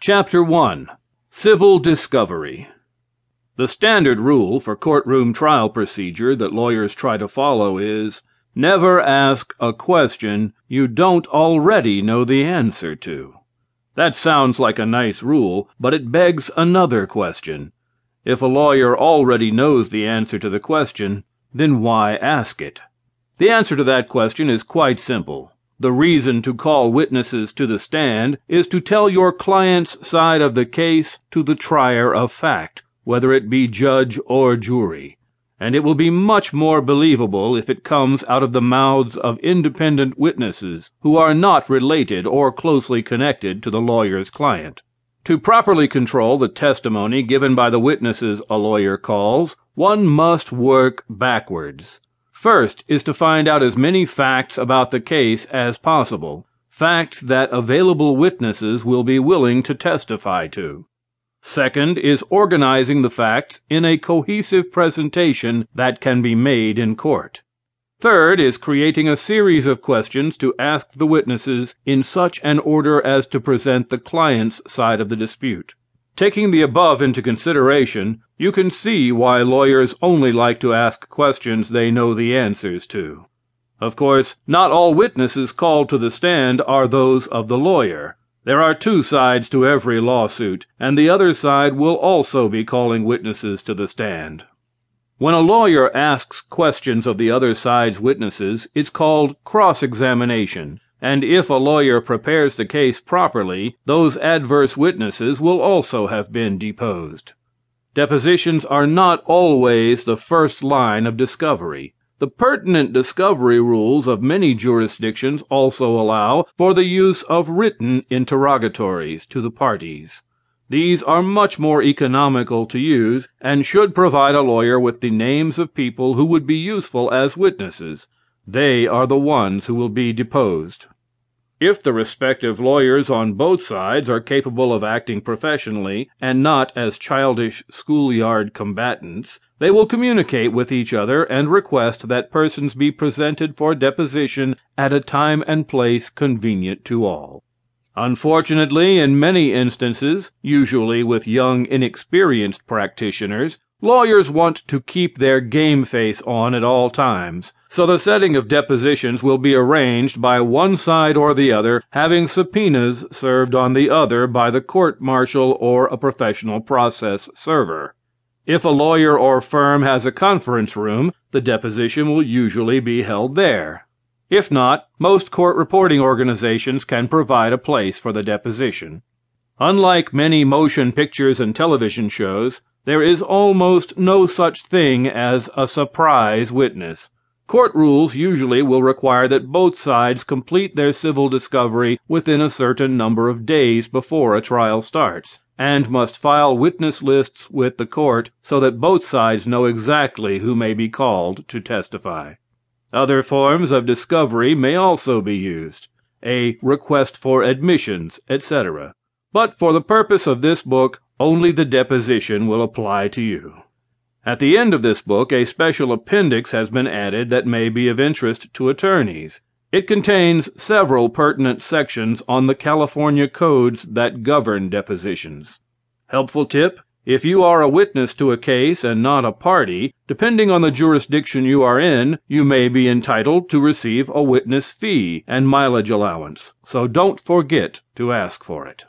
CHAPTER I CIVIL DISCOVERY The standard rule for courtroom trial procedure that lawyers try to follow is: Never ask a question you don't already know the answer to. That sounds like a nice rule, but it begs another question. If a lawyer already knows the answer to the question, then why ask it? The answer to that question is quite simple. The reason to call witnesses to the stand is to tell your client's side of the case to the trier of fact, whether it be judge or jury, and it will be much more believable if it comes out of the mouths of independent witnesses who are not related or closely connected to the lawyer's client. To properly control the testimony given by the witnesses a lawyer calls, one must work backwards. First is to find out as many facts about the case as possible facts that available witnesses will be willing to testify to. Second is organizing the facts in a cohesive presentation that can be made in court. Third is creating a series of questions to ask the witnesses in such an order as to present the client's side of the dispute. Taking the above into consideration, you can see why lawyers only like to ask questions they know the answers to. Of course, not all witnesses called to the stand are those of the lawyer. There are two sides to every lawsuit, and the other side will also be calling witnesses to the stand. When a lawyer asks questions of the other side's witnesses, it's called cross examination and if a lawyer prepares the case properly, those adverse witnesses will also have been deposed. Depositions are not always the first line of discovery. The pertinent discovery rules of many jurisdictions also allow for the use of written interrogatories to the parties. These are much more economical to use, and should provide a lawyer with the names of people who would be useful as witnesses. They are the ones who will be deposed. If the respective lawyers on both sides are capable of acting professionally, and not as childish schoolyard combatants, they will communicate with each other and request that persons be presented for deposition at a time and place convenient to all. Unfortunately, in many instances, usually with young, inexperienced practitioners, lawyers want to keep their game face on at all times, so the setting of depositions will be arranged by one side or the other having subpoenas served on the other by the court marshal or a professional process server. If a lawyer or firm has a conference room, the deposition will usually be held there. If not, most court reporting organizations can provide a place for the deposition. Unlike many motion pictures and television shows, there is almost no such thing as a surprise witness. Court rules usually will require that both sides complete their civil discovery within a certain number of days before a trial starts, and must file witness lists with the court so that both sides know exactly who may be called to testify. Other forms of discovery may also be used a request for admissions, etc. But for the purpose of this book, only the deposition will apply to you. At the end of this book a special appendix has been added that may be of interest to attorneys. It contains several pertinent sections on the California codes that govern depositions. Helpful tip if you are a witness to a case and not a party, depending on the jurisdiction you are in, you may be entitled to receive a witness fee and mileage allowance, so don't forget to ask for it.